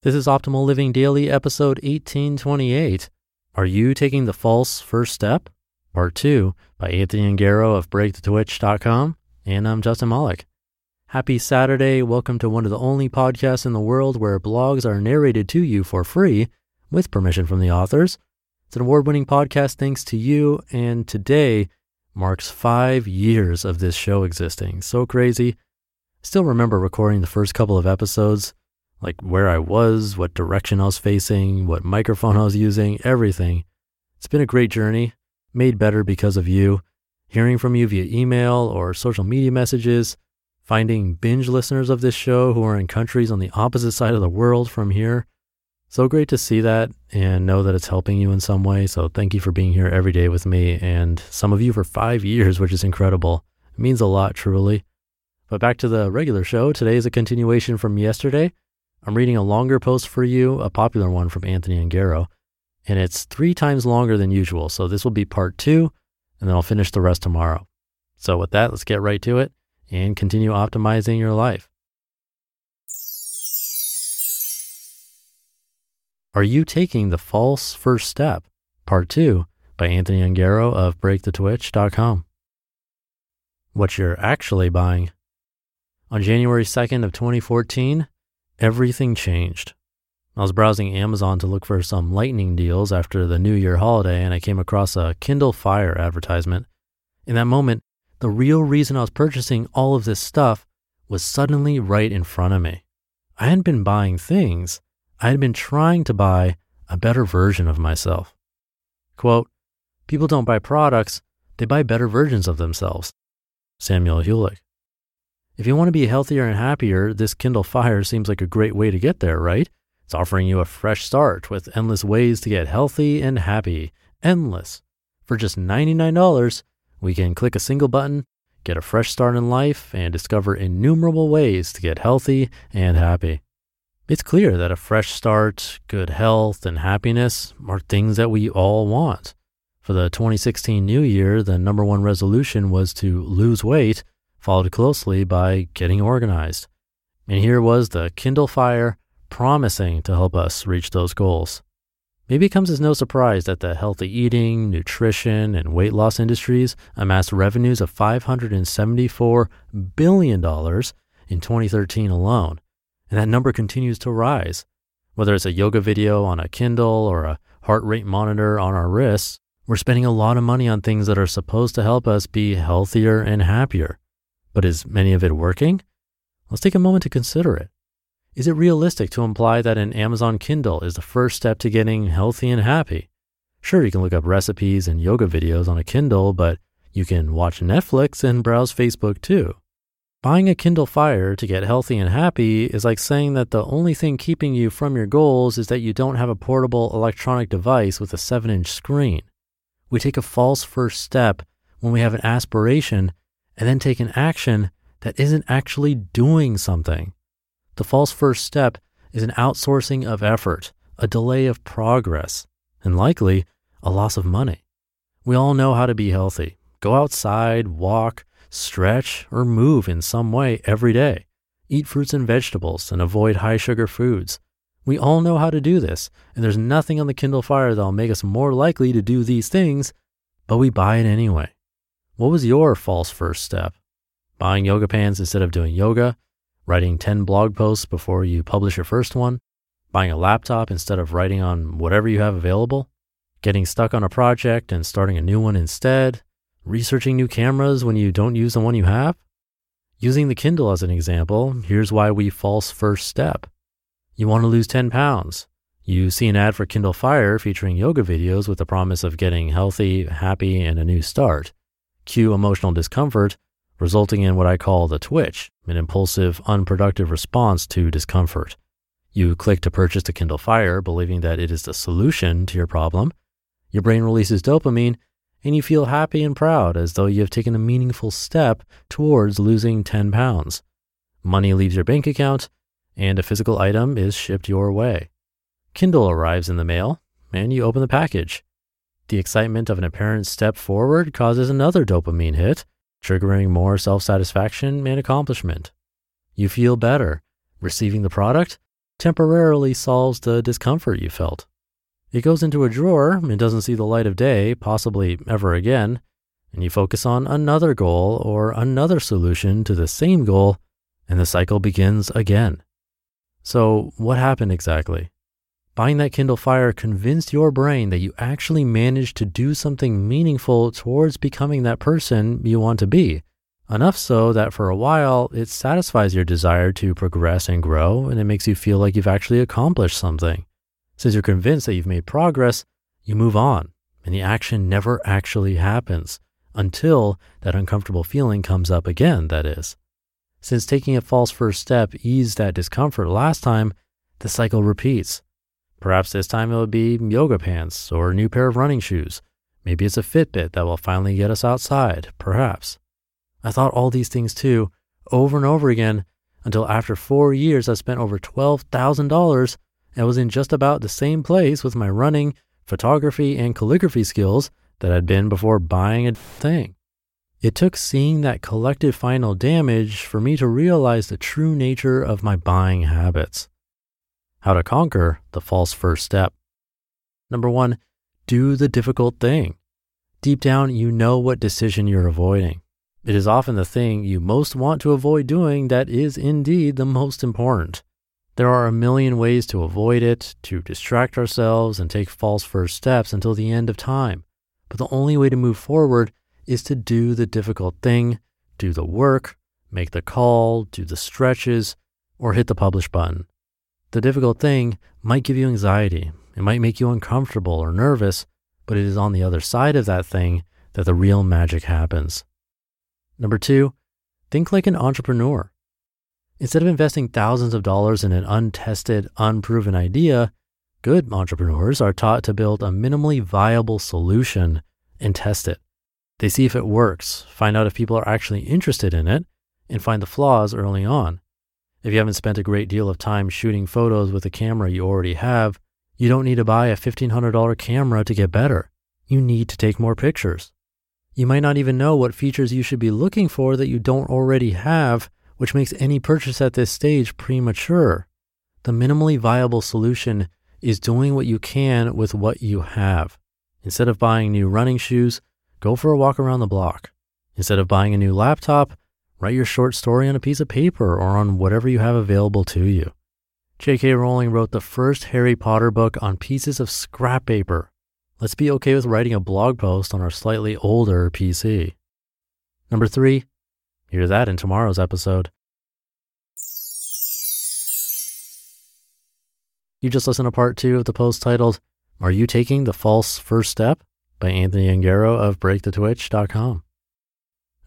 This is Optimal Living Daily, episode 1828. Are you taking the false first step? Part 2 by Anthony Ongaro of BreakTheTwitch.com. And I'm Justin Malik. Happy Saturday. Welcome to one of the only podcasts in the world where blogs are narrated to you for free with permission from the authors. It's an award winning podcast thanks to you. And today marks five years of this show existing. So crazy. Still remember recording the first couple of episodes, like where I was, what direction I was facing, what microphone I was using, everything. It's been a great journey, made better because of you. Hearing from you via email or social media messages, finding binge listeners of this show who are in countries on the opposite side of the world from here. So great to see that and know that it's helping you in some way. So thank you for being here every day with me and some of you for five years, which is incredible. It means a lot, truly. But back to the regular show. Today is a continuation from yesterday. I'm reading a longer post for you, a popular one from Anthony Ongaro, and it's three times longer than usual. So this will be part two, and then I'll finish the rest tomorrow. So with that, let's get right to it and continue optimizing your life. Are you taking the false first step? Part two by Anthony Ongaro of BreakTheTwitch.com. What you're actually buying. On January 2nd of 2014, everything changed. I was browsing Amazon to look for some lightning deals after the New Year holiday and I came across a Kindle Fire advertisement. In that moment, the real reason I was purchasing all of this stuff was suddenly right in front of me. I hadn't been buying things, I had been trying to buy a better version of myself. Quote, people don't buy products, they buy better versions of themselves. Samuel Hulick. If you want to be healthier and happier, this Kindle Fire seems like a great way to get there, right? It's offering you a fresh start with endless ways to get healthy and happy. Endless. For just $99, we can click a single button, get a fresh start in life, and discover innumerable ways to get healthy and happy. It's clear that a fresh start, good health, and happiness are things that we all want. For the 2016 New Year, the number one resolution was to lose weight followed closely by getting organized. And here was the Kindle Fire promising to help us reach those goals. Maybe it comes as no surprise that the healthy eating, nutrition, and weight loss industries amassed revenues of $574 billion in 2013 alone. And that number continues to rise. Whether it's a yoga video on a Kindle or a heart rate monitor on our wrists, we're spending a lot of money on things that are supposed to help us be healthier and happier. But is many of it working? Let's take a moment to consider it. Is it realistic to imply that an Amazon Kindle is the first step to getting healthy and happy? Sure, you can look up recipes and yoga videos on a Kindle, but you can watch Netflix and browse Facebook too. Buying a Kindle Fire to get healthy and happy is like saying that the only thing keeping you from your goals is that you don't have a portable electronic device with a 7 inch screen. We take a false first step when we have an aspiration and then take an action that isn't actually doing something. The false first step is an outsourcing of effort, a delay of progress, and likely a loss of money. We all know how to be healthy. Go outside, walk, stretch, or move in some way every day. Eat fruits and vegetables and avoid high sugar foods. We all know how to do this, and there's nothing on the Kindle Fire that'll make us more likely to do these things, but we buy it anyway. What was your false first step? Buying yoga pants instead of doing yoga? Writing 10 blog posts before you publish your first one? Buying a laptop instead of writing on whatever you have available? Getting stuck on a project and starting a new one instead? Researching new cameras when you don't use the one you have? Using the Kindle as an example, here's why we false first step. You want to lose 10 pounds. You see an ad for Kindle Fire featuring yoga videos with the promise of getting healthy, happy, and a new start cue emotional discomfort, resulting in what I call the twitch, an impulsive, unproductive response to discomfort. You click to purchase the Kindle Fire, believing that it is the solution to your problem. Your brain releases dopamine, and you feel happy and proud as though you have taken a meaningful step towards losing 10 pounds. Money leaves your bank account, and a physical item is shipped your way. Kindle arrives in the mail, and you open the package. The excitement of an apparent step forward causes another dopamine hit, triggering more self satisfaction and accomplishment. You feel better. Receiving the product temporarily solves the discomfort you felt. It goes into a drawer and doesn't see the light of day, possibly ever again, and you focus on another goal or another solution to the same goal, and the cycle begins again. So, what happened exactly? Buying that Kindle Fire convinced your brain that you actually managed to do something meaningful towards becoming that person you want to be. Enough so that for a while, it satisfies your desire to progress and grow, and it makes you feel like you've actually accomplished something. Since you're convinced that you've made progress, you move on, and the action never actually happens until that uncomfortable feeling comes up again, that is. Since taking a false first step eased that discomfort last time, the cycle repeats. Perhaps this time it'll be yoga pants or a new pair of running shoes. Maybe it's a Fitbit that will finally get us outside, perhaps. I thought all these things too, over and over again, until after four years I spent over $12,000 and was in just about the same place with my running, photography, and calligraphy skills that I'd been before buying a thing. It took seeing that collective final damage for me to realize the true nature of my buying habits. How to conquer the false first step. Number one, do the difficult thing. Deep down, you know what decision you're avoiding. It is often the thing you most want to avoid doing that is indeed the most important. There are a million ways to avoid it, to distract ourselves and take false first steps until the end of time. But the only way to move forward is to do the difficult thing, do the work, make the call, do the stretches, or hit the publish button. The difficult thing might give you anxiety. It might make you uncomfortable or nervous, but it is on the other side of that thing that the real magic happens. Number two, think like an entrepreneur. Instead of investing thousands of dollars in an untested, unproven idea, good entrepreneurs are taught to build a minimally viable solution and test it. They see if it works, find out if people are actually interested in it, and find the flaws early on. If you haven't spent a great deal of time shooting photos with a camera you already have, you don't need to buy a $1,500 camera to get better. You need to take more pictures. You might not even know what features you should be looking for that you don't already have, which makes any purchase at this stage premature. The minimally viable solution is doing what you can with what you have. Instead of buying new running shoes, go for a walk around the block. Instead of buying a new laptop, Write your short story on a piece of paper or on whatever you have available to you. J.K. Rowling wrote the first Harry Potter book on pieces of scrap paper. Let's be okay with writing a blog post on our slightly older PC. Number three, hear that in tomorrow's episode. You just listened to part two of the post titled, Are You Taking the False First Step? by Anthony Ongaro of BreakTheTwitch.com.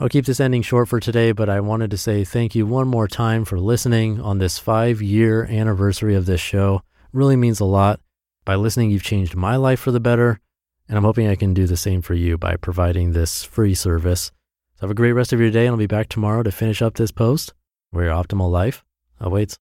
I'll keep this ending short for today, but I wanted to say thank you one more time for listening on this five year anniversary of this show. It really means a lot. By listening, you've changed my life for the better, and I'm hoping I can do the same for you by providing this free service. So have a great rest of your day, and I'll be back tomorrow to finish up this post where your optimal life awaits.